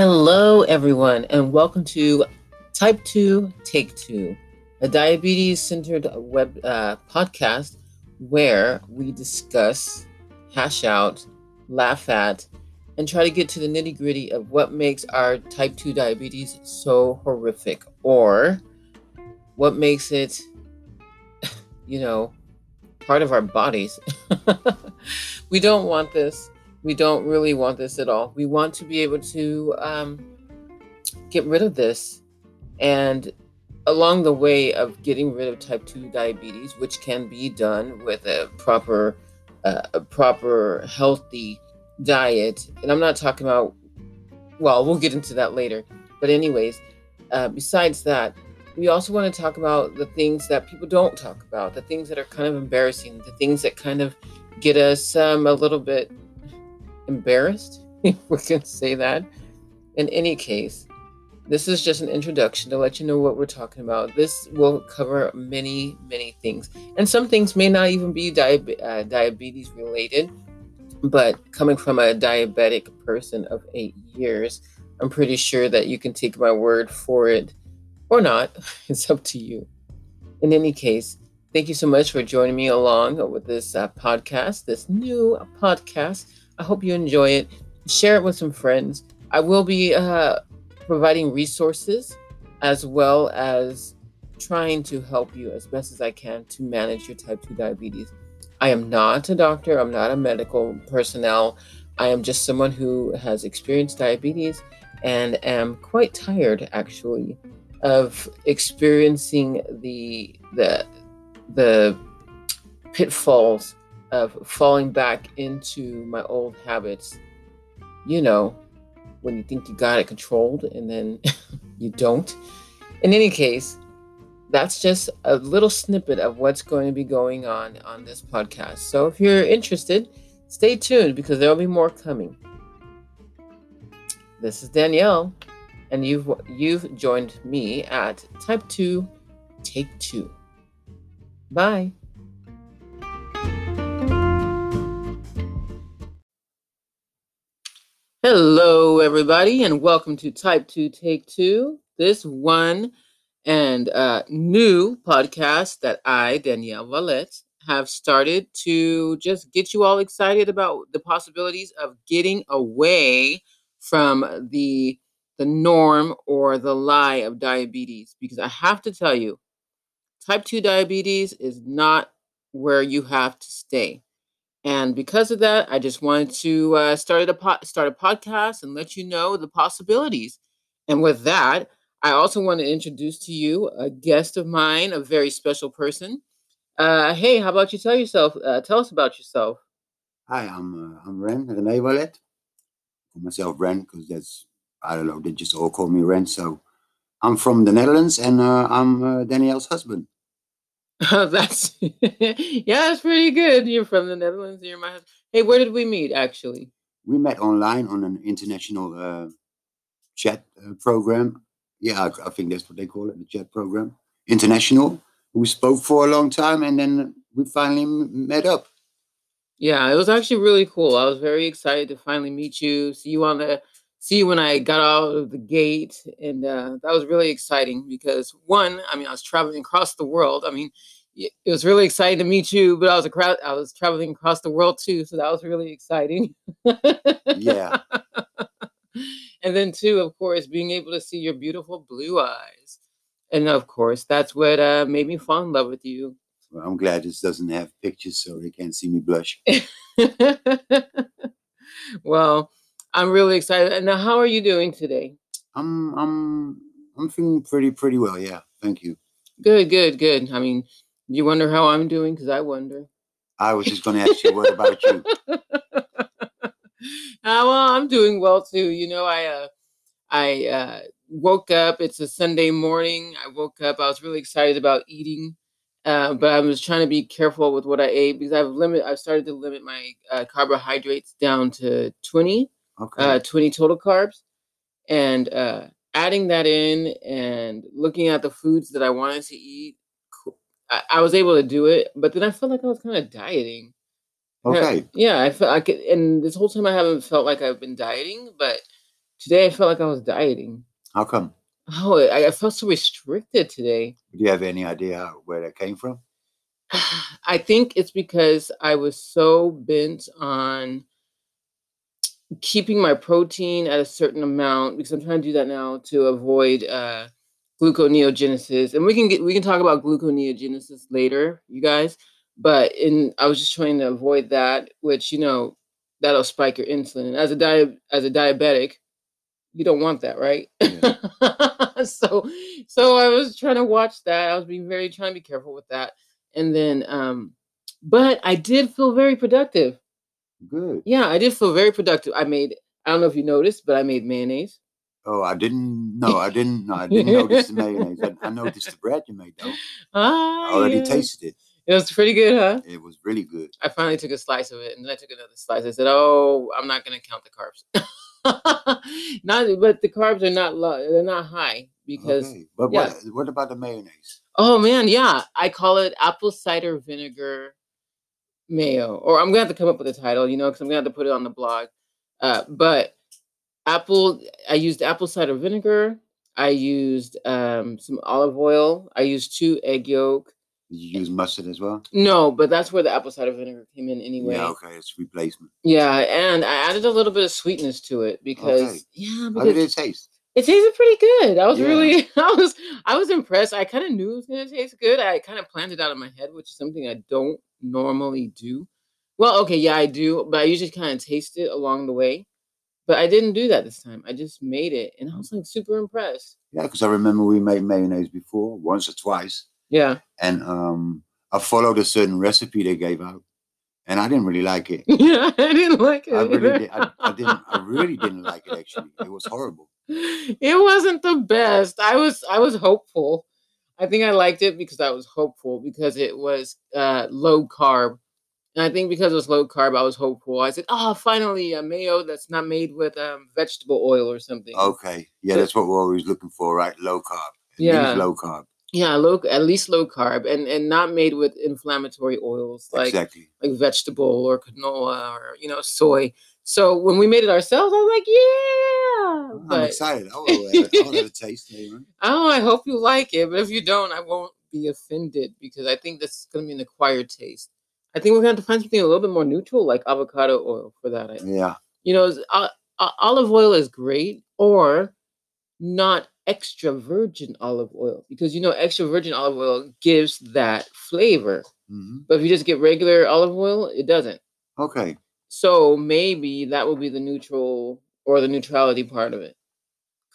Hello, everyone, and welcome to Type 2 Take 2, a diabetes centered web uh, podcast where we discuss, hash out, laugh at, and try to get to the nitty gritty of what makes our type 2 diabetes so horrific or what makes it, you know, part of our bodies. we don't want this we don't really want this at all. We want to be able to um, get rid of this. And along the way of getting rid of type 2 diabetes, which can be done with a proper, uh, a proper healthy diet, and I'm not talking about, well, we'll get into that later. But, anyways, uh, besides that, we also want to talk about the things that people don't talk about, the things that are kind of embarrassing, the things that kind of get us um, a little bit embarrassed, if we can say that. In any case, this is just an introduction to let you know what we're talking about. This will cover many, many things. And some things may not even be uh, diabetes related, but coming from a diabetic person of eight years, I'm pretty sure that you can take my word for it or not. It's up to you. In any case, thank you so much for joining me along with this uh, podcast, this new podcast. I hope you enjoy it. Share it with some friends. I will be uh, providing resources as well as trying to help you as best as I can to manage your type 2 diabetes. I am not a doctor, I'm not a medical personnel. I am just someone who has experienced diabetes and am quite tired actually of experiencing the the the pitfalls of falling back into my old habits. You know, when you think you got it controlled and then you don't. In any case, that's just a little snippet of what's going to be going on on this podcast. So if you're interested, stay tuned because there'll be more coming. This is Danielle, and you've you've joined me at Type 2 Take 2. Bye. Hello, everybody, and welcome to Type 2 Take 2, this one and uh, new podcast that I, Danielle Valette, have started to just get you all excited about the possibilities of getting away from the the norm or the lie of diabetes because I have to tell you type 2 diabetes is not where you have to stay. And because of that, I just wanted to uh, start a po- start a podcast and let you know the possibilities. And with that, I also want to introduce to you a guest of mine, a very special person. Uh, hey, how about you tell yourself? Uh, tell us about yourself. Hi, I'm uh, I'm Ren Rene Wallet. Call myself Ren because that's I don't know. They just all call me Ren. So I'm from the Netherlands and uh, I'm uh, Danielle's husband. that's yeah, that's pretty good. You're from the Netherlands. You're my husband. Hey, where did we meet? Actually, we met online on an international uh, chat uh, program. Yeah, I, I, think that's what they call it, the chat program. International. We spoke for a long time, and then we finally met up. Yeah, it was actually really cool. I was very excited to finally meet you, see you on the see when I got out of the gate, and uh, that was really exciting because one, I mean, I was traveling across the world. I mean, it was really exciting to meet you, but I was a crowd. I was traveling across the world too, so that was really exciting. yeah. and then two, of course, being able to see your beautiful blue eyes, and of course, that's what uh, made me fall in love with you. Well, I'm glad this doesn't have pictures, so they can't see me blush. well, I'm really excited. And now, how are you doing today? I'm I'm I'm feeling pretty pretty well. Yeah, thank you. Good, good, good. I mean, you wonder how I'm doing? Because I wonder. I was just going to ask you what about you. uh, well, I'm doing well too. You know, I uh, I uh, woke up. It's a Sunday morning. I woke up. I was really excited about eating, uh, but I was trying to be careful with what I ate because I've limit. I've started to limit my uh, carbohydrates down to 20, okay. uh, 20 total carbs, and uh, adding that in and looking at the foods that I wanted to eat I, I was able to do it, but then I felt like I was kind of dieting. Okay. Yeah, I felt like, and this whole time I haven't felt like I've been dieting, but Today I felt like I was dieting. How come? Oh, I, I felt so restricted today. Do you have any idea where that came from? I think it's because I was so bent on keeping my protein at a certain amount because I'm trying to do that now to avoid uh, gluconeogenesis. And we can get we can talk about gluconeogenesis later, you guys. But in I was just trying to avoid that, which you know that'll spike your insulin. And as a di- as a diabetic, you don't want that, right? Yeah. so so I was trying to watch that. I was being very trying to be careful with that. And then um but I did feel very productive. Good. Yeah, I did feel very productive. I made I don't know if you noticed, but I made mayonnaise. Oh, I didn't. No, I didn't. No, I didn't notice the mayonnaise. I, I noticed the bread you made though. Ah, I already yeah. tasted it. It was pretty good, huh? It was really good. I finally took a slice of it, and then I took another slice. I said, "Oh, I'm not going to count the carbs." not, but the carbs are not low. They're not high because. okay. But yeah. what? What about the mayonnaise? Oh man, yeah, I call it apple cider vinegar mayo, or I'm gonna have to come up with a title, you know, because I'm gonna have to put it on the blog. Uh, but apple, I used apple cider vinegar. I used um, some olive oil. I used two egg yolk. Did you use mustard as well? No, but that's where the apple cider vinegar came in anyway. Yeah. Okay. It's replacement. Yeah, and I added a little bit of sweetness to it because Okay. yeah, How did it taste? it tasted pretty good. I was Yeah. really I was I was impressed. I kind of knew it was gonna taste good. I kind of planned it out in my head, which is something I don't normally do. Well, okay, yeah, I do, but I usually kind of taste it along the way. But I didn't do that this time. I just made it and I was like super impressed. Yeah, because I remember we made mayonnaise before, once or twice, Yeah. and um, I followed a certain recipe they gave out, and I didn't really like it. Yeah, I didn't like it. I really did. I, I didn't. I really didn't like it. Actually, it was horrible. it wasn't the best. I was I was hopeful. I think I liked it because I was hopeful because it was uh, low carb. And I think because it was low carb, I was hopeful. I said, "Oh, finally a mayo that's not made with um, vegetable oil or something." Okay, yeah, But- that's what we're always looking for, right? Low carb. At Yeah. low carb. Yeah, low at least low carb and and not made with inflammatory oils like exactly. like vegetable or canola or you know soy. So when we made it ourselves, I was like, "Yeah!" I'm But excited. I will have, I will have a taste on. Oh, I hope you like it. But if you don't, I won't be offended because I think this is going to be an acquired taste. I think we're going to have to find something a little bit more neutral, like avocado oil, for that. I- Yeah. You know, uh, uh, olive oil is great, or not extra virgin olive oil because you know extra virgin olive oil gives that flavor. hmm But if you just get regular olive oil, it doesn't. Okay. So maybe that will be the neutral or the neutrality part of it.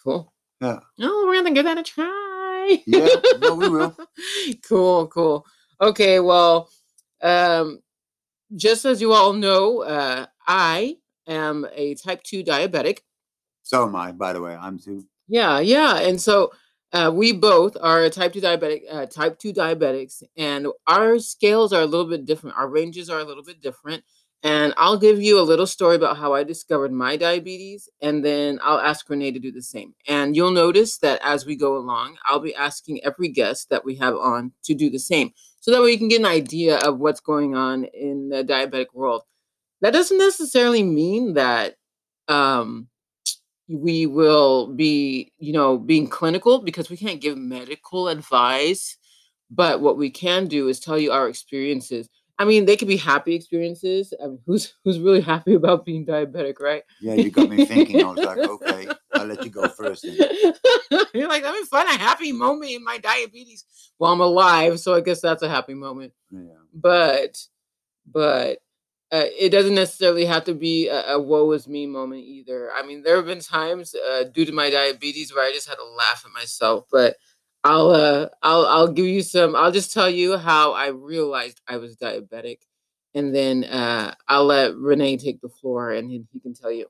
Cool. Yeah. Oh, we're gonna give that a try. Yeah, no, we will. cool, cool. Okay, well, um, just as you all know, uh, I am a type 2 diabetic. So am I, by the way. I'm too. Yeah, yeah. And so uh, we both are a type 2 diabetic, uh, type 2 diabetics, and our scales are a little bit different. Our ranges are a little bit different. And I'll give you a little story about how I discovered my diabetes, and then I'll ask Renee to do the same. And you'll notice that as we go along, I'll be asking every guest that we have on to do the same. So that way you can get an idea of what's going on in the diabetic world. That doesn't necessarily mean that um, we will be, you know, being clinical because we can't give medical advice. But what we can do is tell you our experiences. I mean, they could be happy experiences. I mean, who's who's really happy about being diabetic, right? Yeah, you got me thinking. I was like, okay, I'll let you go first. You're like, having fun, a happy moment in my diabetes. Well, I'm alive, so I guess that's a happy moment. Yeah. But, but uh, it doesn't necessarily have to be a, a woe is me moment either. I mean, there have been times uh, due to my diabetes where I just had to laugh at myself. But I'll, uh, I'll, I'll give you some. I'll just tell you how I realized I was diabetic, and then uh, I'll let Renee take the floor, and he, he can tell you.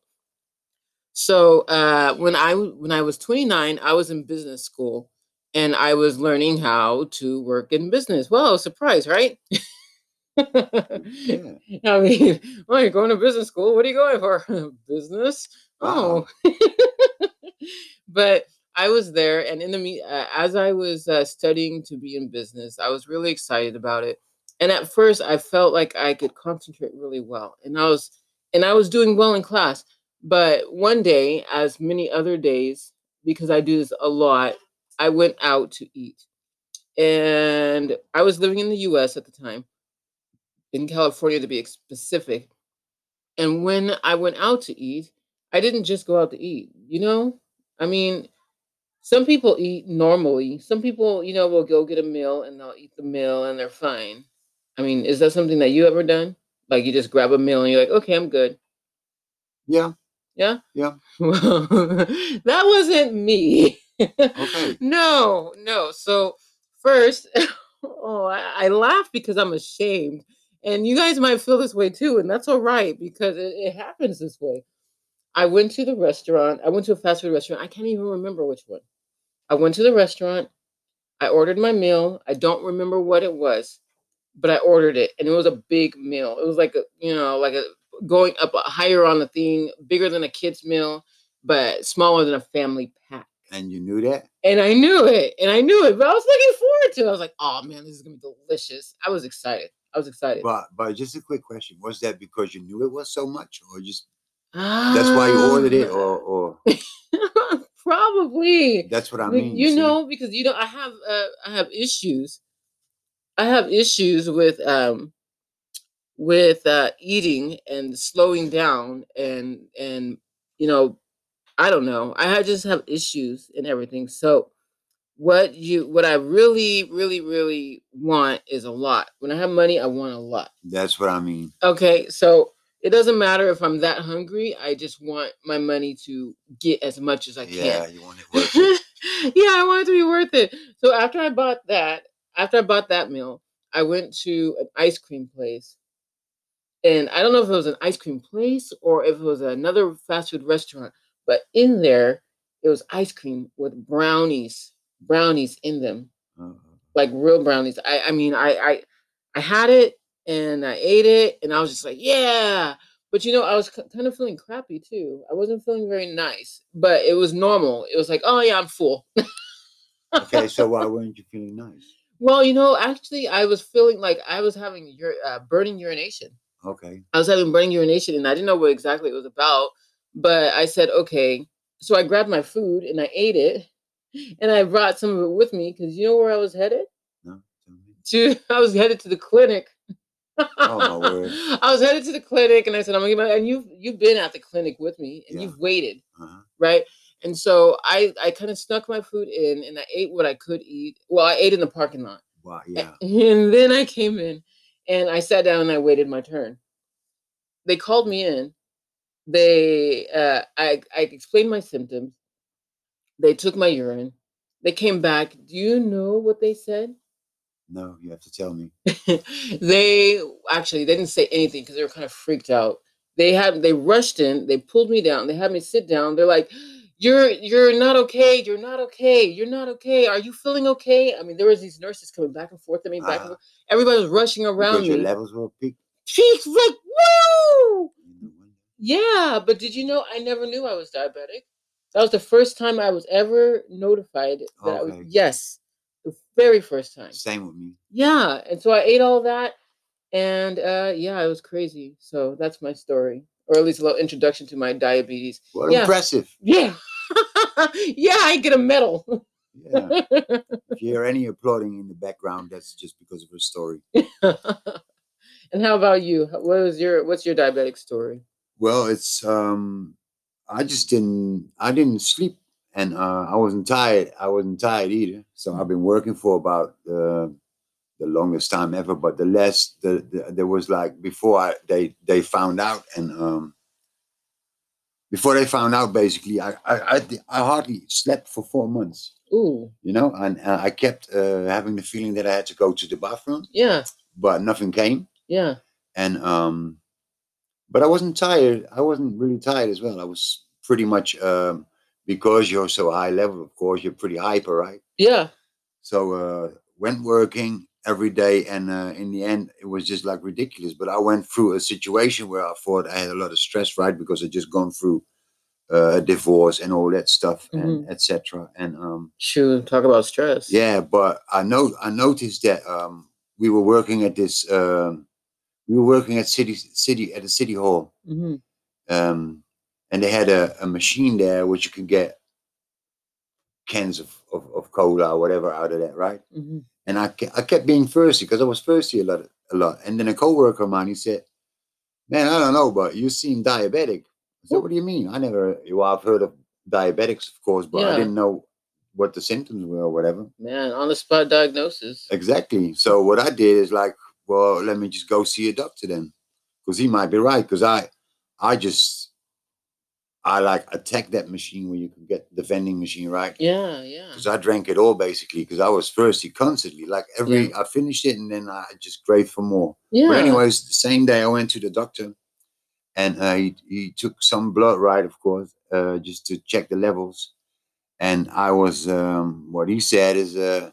So uh, when I when I was 29, I was in business school, and I was learning how to work in business. Well, surprise, right? Yeah. I mean, well, you're going to business school. What are you going for? business? Wow. Oh, but I was there, and in the uh, as I was uh, studying to be in business, I was really excited about it. And at first, I felt like I could concentrate really well, and I was and I was doing well in class. But one day, as many other days, because I do this a lot, I went out to eat. And I was living in the US at the time, in California to be specific. And when I went out to eat, I didn't just go out to eat, you know? I mean, some people eat normally. Some people, you know, will go get a meal and they'll eat the meal and they're fine. I mean, is that something that you ever done? Like you just grab a meal and you're like, okay, I'm good. Yeah. Yeah? Yeah. Well, that wasn't me. Okay. No, no. So first, oh, I, I laugh because I'm ashamed. And you guys might feel this way too, and that's all right because it, it happens this way. I went to the restaurant. I went to a fast food restaurant. I can't even remember which one. I went to the restaurant. I ordered my meal. I don't remember what it was, but I ordered it, and it was a big meal. It was like a, you know, like a going up higher on the thing, bigger than a kid's meal, but smaller than a family pack. And you knew that? And I knew it, and I knew it, but I was looking forward to it. I was like, "Oh man, this is gonna be delicious." I was excited. I was excited. But but just a quick question: Was that because you knew it was so much, or just that's why you ordered it, um. or or Probably. that's what I mean? you see? know, because you know, I have uh, I have issues. I have issues with um with uh eating and slowing down and and you know, I don't know. I just have issues and everything. So what you what I really really really want is a lot. When I have money, I want a lot. That's what I mean. Okay, so it doesn't matter if I'm that hungry. I just want my money to get as much as I can. Yeah, you want it worth it. yeah, I want it to be worth it. So after I bought that, after I bought that meal, I went to an ice cream place. And I don't know if it was an ice cream place or if it was another fast food restaurant, but in there, it was ice cream with brownies, brownies in them, Uh, like real brownies. I, I mean, I, I, I had it and I ate it, and I was just like, yeah. But you know, I was kind of feeling crappy too. I wasn't feeling very nice, but it was normal. It was like, oh yeah, I'm full. okay, so why weren't you feeling nice? Well, you know, actually, I was feeling like I was having your uh, burning urination. Okay. I was having burning urination, and I didn't know what exactly it was about. But I said, okay. So I grabbed my food and I ate it, and I brought some of it with me because you know where I was headed No. to. I was headed to the clinic. Oh, my word. I was headed to the clinic, and I said, I'm gonna get my. And you've you've been at the clinic with me, and Yeah. you've waited. Uh-huh. right? And so I I kind of snuck my food in and I ate what I could eat. Well, I ate in the parking lot. Wow. Yeah. And then I came in and I sat down and I waited my turn. They called me in. They uh I I explained my symptoms. They took my urine. They came back. Do you know what they said? No, you have to tell me. they actually they didn't say anything because they were kind of freaked out. They had they rushed in, they pulled me down, they had me sit down. They're like, You're you're not okay, you're not okay, you're not okay. Are you feeling okay? I mean, there was these nurses coming back and forth I mean, back and Ah. forth. Everybody was rushing around Because your levels were peaked. She's like, woo! Yeah, but did you know I never knew I was diabetic? That was the first time I was ever notified that I was yes, very first time. Same with me. Yeah, and so I ate all that, and uh, yeah, it was crazy. So that's my story, or at least a little introduction to my diabetes. What Yeah. impressive. Yeah, yeah, I get a medal. Yeah. if you hear any applauding in the background, that's just because of her story. and how about you? What was your what's your diabetic story? Well, it's um I just didn't I didn't sleep and uh I wasn't tired. I wasn't tired either. So I've been working for about uh, the longest time ever, but the less the, the there was like before I, they they found out and um before they found out basically I I I, I hardly slept for 4 months, Ooh, you know, and uh, I kept uh, having the feeling that I had to go to the bathroom, yeah, but nothing came. Yeah, and um but i wasn't tired i wasn't really tired as well. I was pretty much um because you're so high level of course you're pretty hyper right yeah. so uh went working every day and uh, in the end it was just like ridiculous but i went through a situation where i thought i had a lot of stress right because i just gone through uh, a divorce and all that stuff and etc and um Shoot, talk about stress. yeah, but I know I noticed that um, we were working at this. Um, we were working at city city at the city hall, hmm um, and they had a, a machine there which you could get cans of, of, of cola or whatever out of that, right? Mhm. And I, ke- I kept being thirsty because I was thirsty a lot, a lot. And then a coworker of mine, he said, "Man, I don't know, but you seem diabetic." I said. "What do you mean? I never. Well, I've heard of diabetics, of course, but Yeah. I didn't know what the symptoms were or whatever." Man, on the spot diagnosis. Exactly. So what I did is like, well, let me just go see a doctor then, because he might be right. Because I, I just, I like attack that machine where you can get the vending machine, right? Yeah, yeah. because I drank it all basically because I was thirsty constantly. Like every, I finished it and then I just craved for more. Yeah. But anyways, the same day I went to the doctor, and uh, he he took some blood, right? Of course, uh, just to check the levels. And I was, um, what he said is, uh,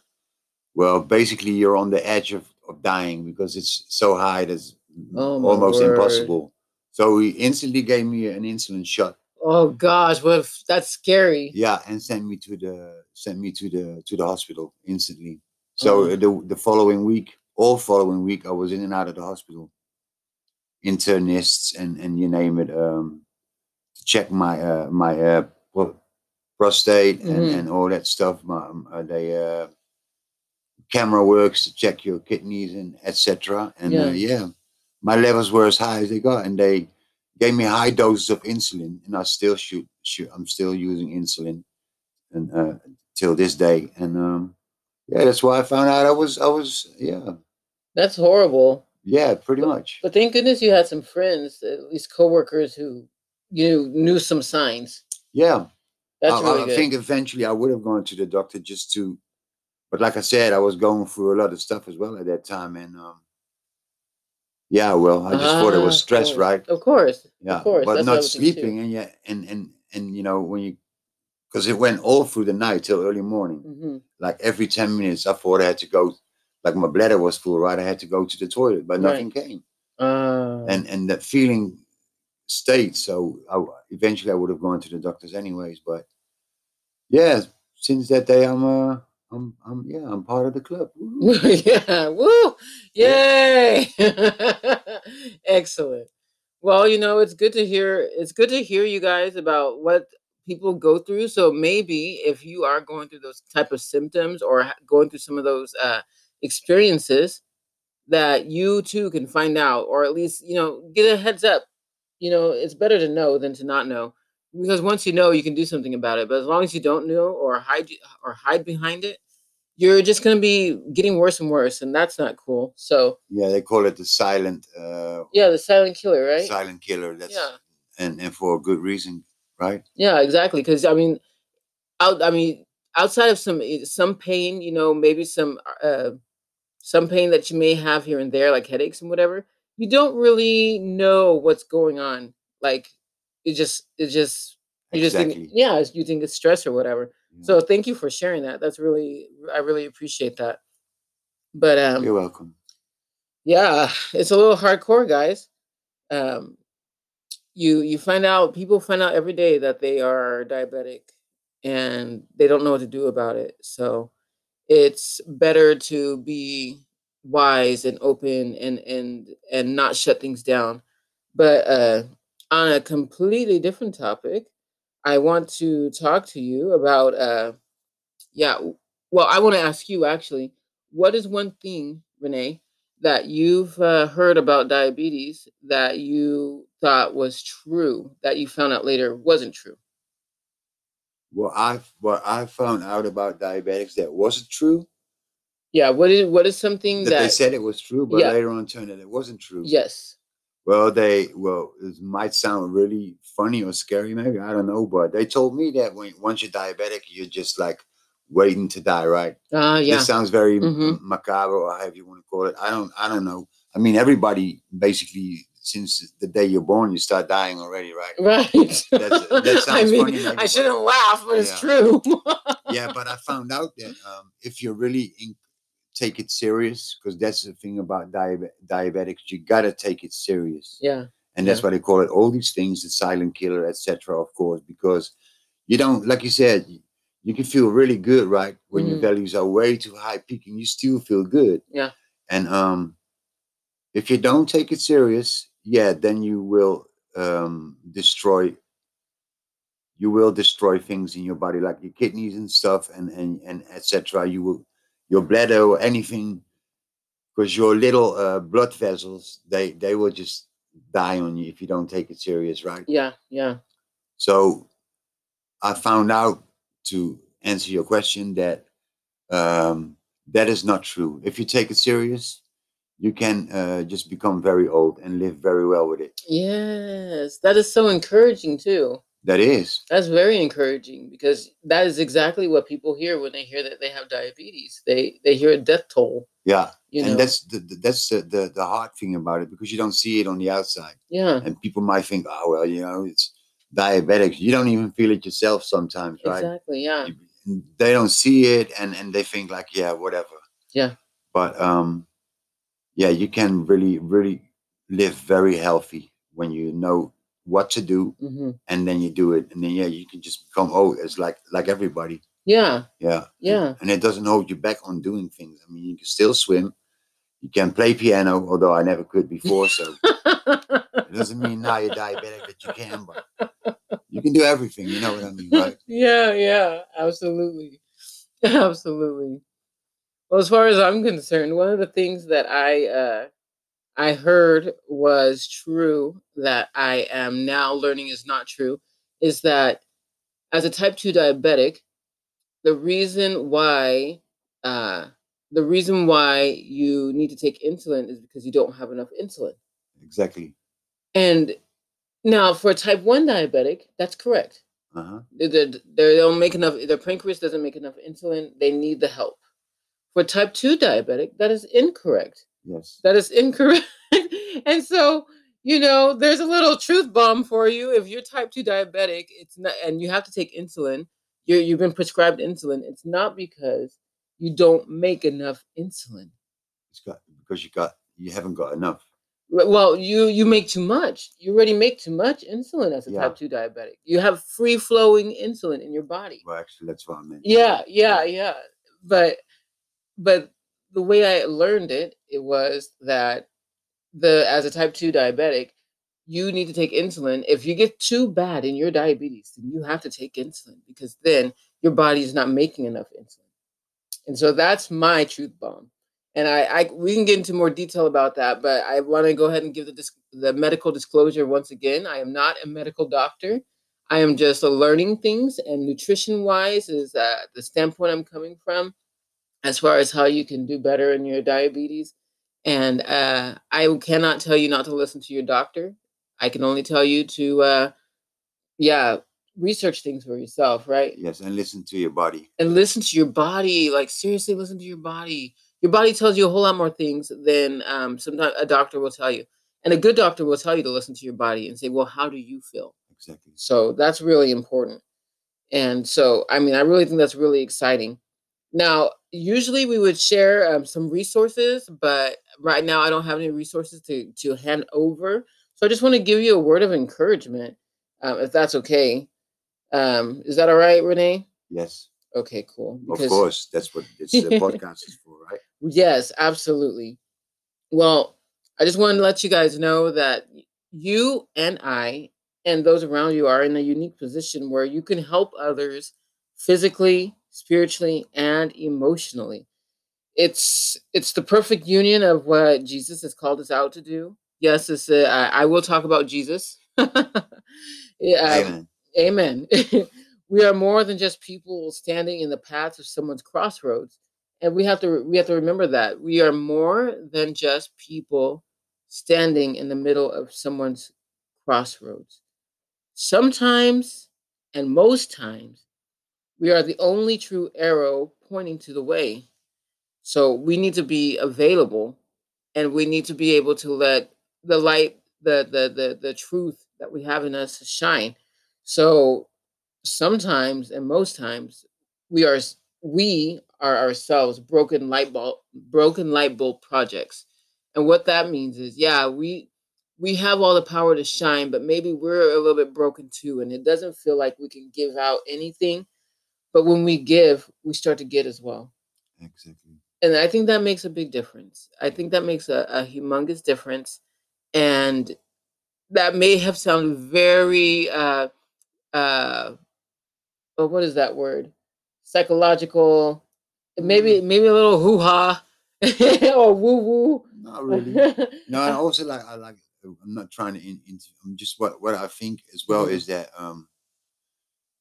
well, basically you're on the edge of, of dying because it's so high that's Oh, almost word. impossible. So he instantly gave me an insulin shot. Oh gosh, well that's scary? Yeah, and sent me to the sent me to the to the hospital instantly. So uh, the the following week, all following week, I was in and out of the hospital. Internists and and you name it, um, to check my uh, my uh, pro- prostate and, Mhm. and all that stuff. My um, uh, they uh, camera works to check your kidneys and etc. And Yeah. uh, yeah, my levels were as high as they got, and they gave me high doses of insulin, and I still shoot, shoot I'm still using insulin, and uh, till this day. And um, yeah, that's why I found out I was I was yeah That's horrible. yeah pretty much But thank goodness you had some friends, at least coworkers who you knew some signs. yeah. That's I, really I good. think eventually I would have gone to the doctor just to, but like I said, I was going through a lot of stuff as well at that time, and um, yeah, well, I just thought it Ah, was stress, course. right? Of course. Yeah, of course, but that's not would think too. sleeping, and yeah, and and and you know when you, because it went all through the night till early morning. hmm Like every ten minutes, I thought I had to go. Like my bladder was full, right? I had to go to the toilet, but Right. nothing came, Uh, and and that feeling stayed. So I, eventually, I would have gone to the doctors anyways. But yeah, since that day, I'm uh, I'm I'm yeah, I'm part of the club. Yeah. Woo! Yay! Excellent. Well, you know, it's good to hear. It's good to hear you guys about what people go through. So maybe if you are going through those type of symptoms or going through some of those uh, experiences, that you too can find out, or at least you know get a heads up. You know, it's better to know than to not know, because once you know, you can do something about it. But as long as you don't know or hide or hide behind it, you're just going to be getting worse and worse, and that's not cool. So Yeah, they call it the silent uh, yeah, the silent killer, right? silent killer. That's Yeah. and and for a good reason, right? Yeah, exactly. Because I mean, out. I mean, outside of some eh, some pain, you know, maybe some uh, some pain that you may have here and there, like headaches and whatever. You don't really know what's going on. Like it just it just you just think yeah, you think it's stress or whatever. Yeah. So thank you for sharing that. That's really I really appreciate that. But um You're welcome. yeah it's a little hardcore guys um you you find out people find out every day that they are diabetic and they don't know what to do about it so it's better to be wise and open and and and not shut things down but uh on a completely different topic i want to talk to you about uh yeah well i want to ask you actually what is one thing renee that you've uh, heard about diabetes that you thought was true that you found out later wasn't true Well, I what I found out about diabetics that wasn't true. yeah what is what is something That, that, they said it was true, but Yeah. later on turned out it wasn't true. yes Well, they well, it might sound really funny or scary, maybe I don't know, but they told me that when once you're diabetic, you're just like waiting to die, right? uh yeah This sounds very m- Mhm. macabre or however you want to call it. I don't, I don't know. I mean, everybody basically since the day you're born, you start dying already, right? right That's- that i sounds mean funny, i shouldn't laugh but it's true yeah, but I found out that um, if you're really in, take it serious, because that's the thing about diabe- diabetics, you gotta take it serious, yeah and that's Yeah. why they call it all these things, the silent killer, etc. Of course, because you don't, like you said, you, can feel really good, right, when your Mhm. values are way too high, peaking, you still feel good. Yeah. and um, if you don't take it serious, yeah, then you will um, destroy you will destroy things in your body like your kidneys and stuff and and and etc you will your bladder or anything because your little uh, blood vessels they they will just die on you if you don't take it serious right Yeah, yeah. so i found out to answer your question that um, that is not true if you take it serious you can uh, just become very old and live very well with it Yes. That is so encouraging too. That is That's very encouraging because that is exactly what people hear when they hear that they have diabetes. They they hear a death toll, yeah you know. that's the, the- that's the, the the hard thing about it because you don't see it on the outside yeah, and people might think oh well you know it's diabetic you don't even feel it yourself sometimes right exactly. Yeah. You- they don't see it and and they think like yeah whatever Yeah. but um yeah you can really really live very healthy when you know what to do hmm and then you do it and then yeah you can just become old as like like everybody Yeah. yeah Yeah. and it doesn't hold you back on doing things i mean you can still swim you can play piano although i never could before so it doesn't mean now you're diabetic that you can but you can do everything you know what i mean right yeah, yeah, absolutely. Absolutely. Well, as far as I'm concerned, one of the things that I uh I heard was true that I am now learning is not true is that as a type 2 diabetic, the reason why uh the reason why you need to take insulin is because you don't have enough insulin. exactly And now for a type 1 diabetic, that's correct. uh-huh they, they, they don't make enough their pancreas doesn't make enough insulin they need the help for type 2 diabetic that is incorrect yes that is incorrect and so you know there's a little truth bomb for you if you're type 2 diabetic it's not and you have to take insulin you're, you've been prescribed insulin it's not because you don't make enough insulin it's got because you got you haven't got enough Well, you you make too much. You already make too much insulin as a Yeah. type 2 diabetic. You have free flowing insulin in your body. well actually that's what i meant Yeah, yeah, yeah. But but the way I learned it, it was that the as a type 2 diabetic, you need to take insulin. If you get too bad in your diabetes, then you have to take insulin because then your body is not making enough insulin. And so that's my truth bomb. And I, I we can get into more detail about that, but I want to go ahead and give the the medical disclosure once again. I am not a medical doctor. I am just learning things, and nutrition wise is uh, the standpoint I'm coming from, as far as how you can do better in your diabetes. And uh, I cannot tell you not to listen to your doctor. I can only tell you to, uh, yeah, research things for yourself, right? yes and listen to your body and listen to your body. Like seriously, listen to your body. Your body tells you a whole lot more things than um, sometimes a doctor will tell you. And a good doctor will tell you to listen to your body and say, "Well, how do you feel?" exactly So that's really important. And so, I mean, I really think that's really exciting. Now, usually we would share um, some resources, but right now I don't have any resources to to hand over. So I just want to give you a word of encouragement, um, if that's okay. Um, is that all right, Renee? yes Okay, cool. of course that's what this uh, podcast is for right Yes, absolutely. Well, I just want to let you guys know that you and I and those around you are in a unique position where you can help others physically, spiritually, and emotionally. It's it's the perfect union of what Jesus has called us out to do. Yes, it's a, I, I will talk about Jesus. yeah, Amen. Amen. we are more than just people standing in the path of someone's crossroads. And we have to we have to remember that. We are more than just people standing in the middle of someone's crossroads. Sometimes and most times we are the only true arrow pointing to the way. So we need to be available and we need to be able to let the light the the the, the truth that we have in us shine so sometimes and most times we are we are ourselves broken light bulb broken light bulb projects. And what that means is yeah, we we have all the power to shine, but maybe we're a little bit broken too and it doesn't feel like we can give out anything. But when we give, we start to get as well. Exactly. And I think that makes a big difference. I think that makes a, a humongous difference. And that may have sounded very uh, uh, oh, what is that word? Psychological, maybe Mm. maybe a little hoo ha or woo woo. Not really. no, and also like I like. I'm not trying to. In, in, I'm just what what I think as well Mhm. is that um,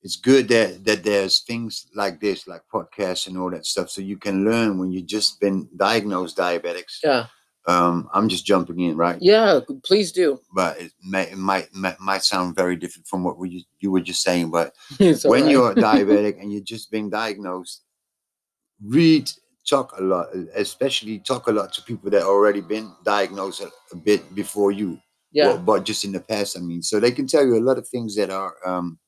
it's good that that there's things like this, like podcasts and all that stuff, so you can learn when you've just been diagnosed diabetics. yeah, Um, I'm just jumping in, right? yeah. Please do. But it, may, it might, might might sound very different from what we, you were just saying. But when alright. you're diabetic and you're just being diagnosed, read, talk a lot, especially talk a lot to people that already been diagnosed a, a bit before you, yeah, but, but just in the past. I mean, so they can tell you a lot of things that are, um,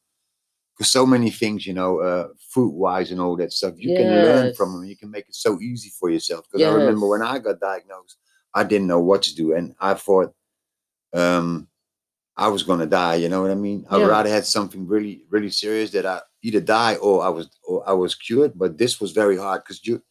because so many things, you know, uh, fruit wise and all that stuff, you can learn from them. You can make it so easy for yourself. Because I remember when I got diagnosed, I didn't know what to do, and I thought, um, I was gonna die. You know what I mean? I'd Yeah. rather had something really, really serious that I either die or I was or I was cured. But this was very hard because you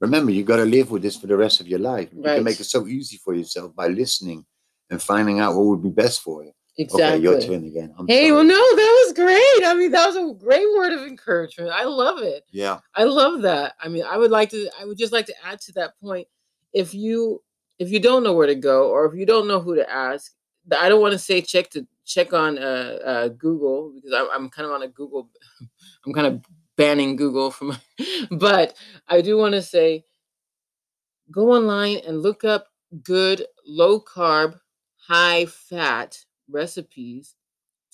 remember you got to live with this for the rest of your life. You can make it so easy for yourself by listening and finding out what would be best for you. Exactly. Okay, your turn again. I'm Hey, sorry. well, no, that was great. I mean, that was a great word of encouragement. I love it. Yeah, I love that. I mean, I would like to. I would just like to add to that point. If you if you don't know where to go, or if you don't know who to ask, I don't want to say check to check on uh, uh, Google because I'm, I'm kind of on a Google. I'm kind of banning Google from, but I do want to say go online and look up good low carb, high fat recipes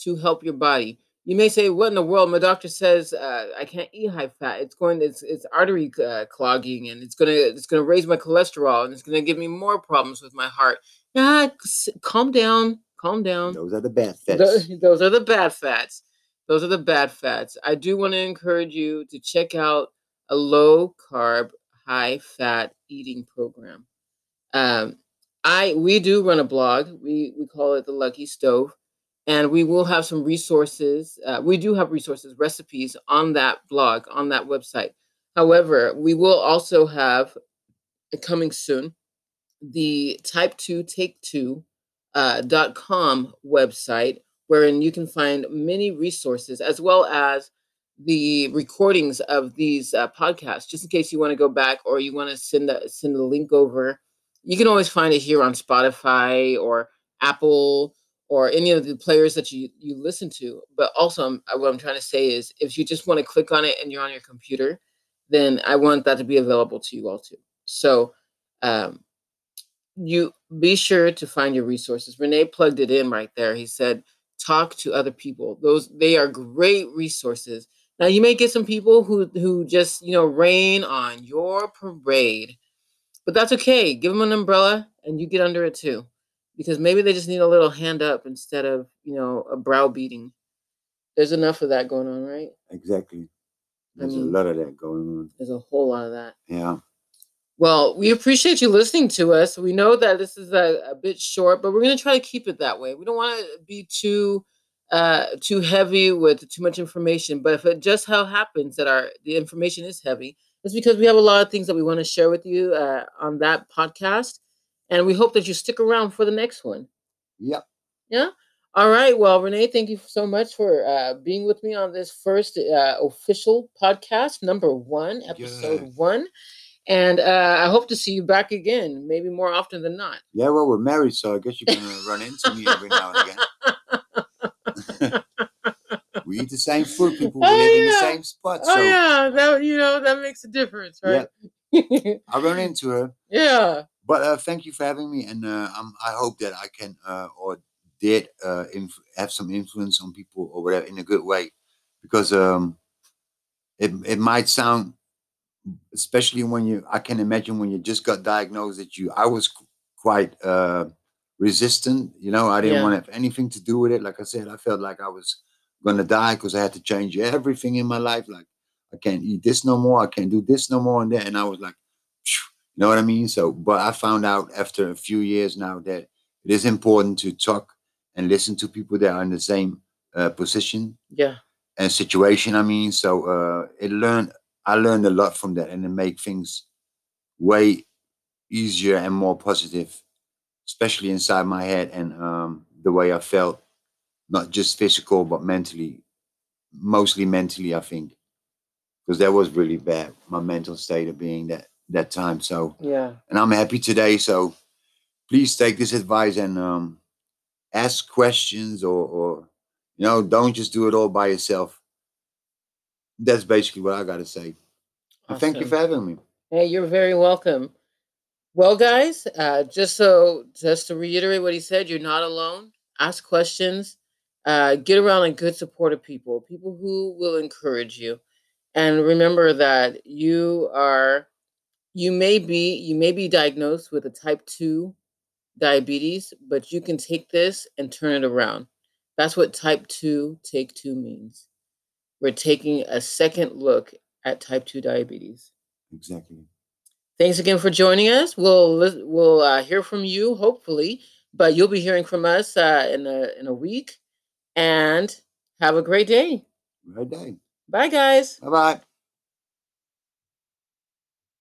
to help your body. You may say, "What in the world?" My doctor says uh, I can't eat high fat. It's going, it's it's artery uh, clogging, and it's gonna it's gonna raise my cholesterol, and it's gonna give me more problems with my heart. S- calm down, calm down. those are the bad fats. Tho- those are the bad fats. Those are the bad fats. I do want to encourage you to check out a low carb, high fat eating program. Um, I we do run a blog. We we call it the Lucky Stove, and we will have some resources. Uh, we do have resources, recipes on that blog on that website. However, we will also have uh, coming soon the Type Two Take Two uh, dot com website, wherein you can find many resources as well as the recordings of these uh, podcasts, just in case you want to go back or you want to send a, send a link over. You can always find it here on Spotify or Apple or any of the players that you you listen to. But also, um, what I'm trying to say is, if you just want to click on it and you're on your computer, then I want that to be available to you all too. So. Um, you be sure to find your resources. Renee plugged it in right there. He said, talk to other people. Those they are great resources. Now you may get some people who who just, you know, rain on your parade. But that's okay. Give them an umbrella and you get under it too. Because maybe they just need a little hand up instead of, you know, a brow beating. There's enough of that going on, right? Exactly. There's mean- a lot of that going on. There's a whole lot of that. Yeah. Well, we appreciate you listening to us. We know that this is a, a bit short, but we're going to try to keep it that way. We don't want to be too uh too heavy with too much information, but if it just how happens that our the information is heavy, it's because we have a lot of things that we want to share with you uh, on that podcast, and we hope that you stick around for the next one. Yep. Yeah. All right. Well, Renee, thank you so much for uh, being with me on this first uh, official podcast, number one, episode Yes. one. And uh, I hope to see you back again, maybe more often than not. Yeah, well, we're married, so I guess you're gonna run into me every now and again. we eat the same food, people. We Oh, live in the same spot, Oh yeah, that you know that makes a difference, right? I run into her. yeah. But uh, thank you for having me, and uh, I'm, I hope that I can uh, or did uh, inf- have some influence on people or whatever in a good way, because um, it it might sound, especially when you I can imagine when you just got diagnosed that you I was qu- quite uh, resistant. You know, I didn't Yeah. want to have anything to do with it. Like I said, I felt like I was gonna die because I had to change everything in my life. Like I can't eat this no more. I can't do this no more, and that. And I was like. You know what I mean? So, but I found out after a few years now that it is important to talk and listen to people that are in the same uh, position Yeah. and situation. I mean, so uh, it learned. I learned a lot from that, and it made things way easier and more positive, especially inside my head and um, the way I felt, not just physical but mentally, mostly mentally, I think, because that was really bad. My mental state of being that that time. So, Yeah. and I'm happy today. So, please take this advice and um, ask questions, or, or you know, don't just do it all by yourself. That's basically what I got to say. And thank you for having me. Hey, you're very welcome. Well, guys, uh, just so just to reiterate what he said, you're not alone. Ask questions. Uh, get around a good supportive people, people who will encourage you, and remember that you are, you may be, you may be diagnosed with a type two diabetes, but you can take this and turn it around. That's what type two take two means. We're taking a second look at type two diabetes. Exactly. Thanks again for joining us. We'll we'll uh, hear from you hopefully, but you'll be hearing from us uh, in a in a week. And have a great day. Right day. Bye, guys. Bye bye.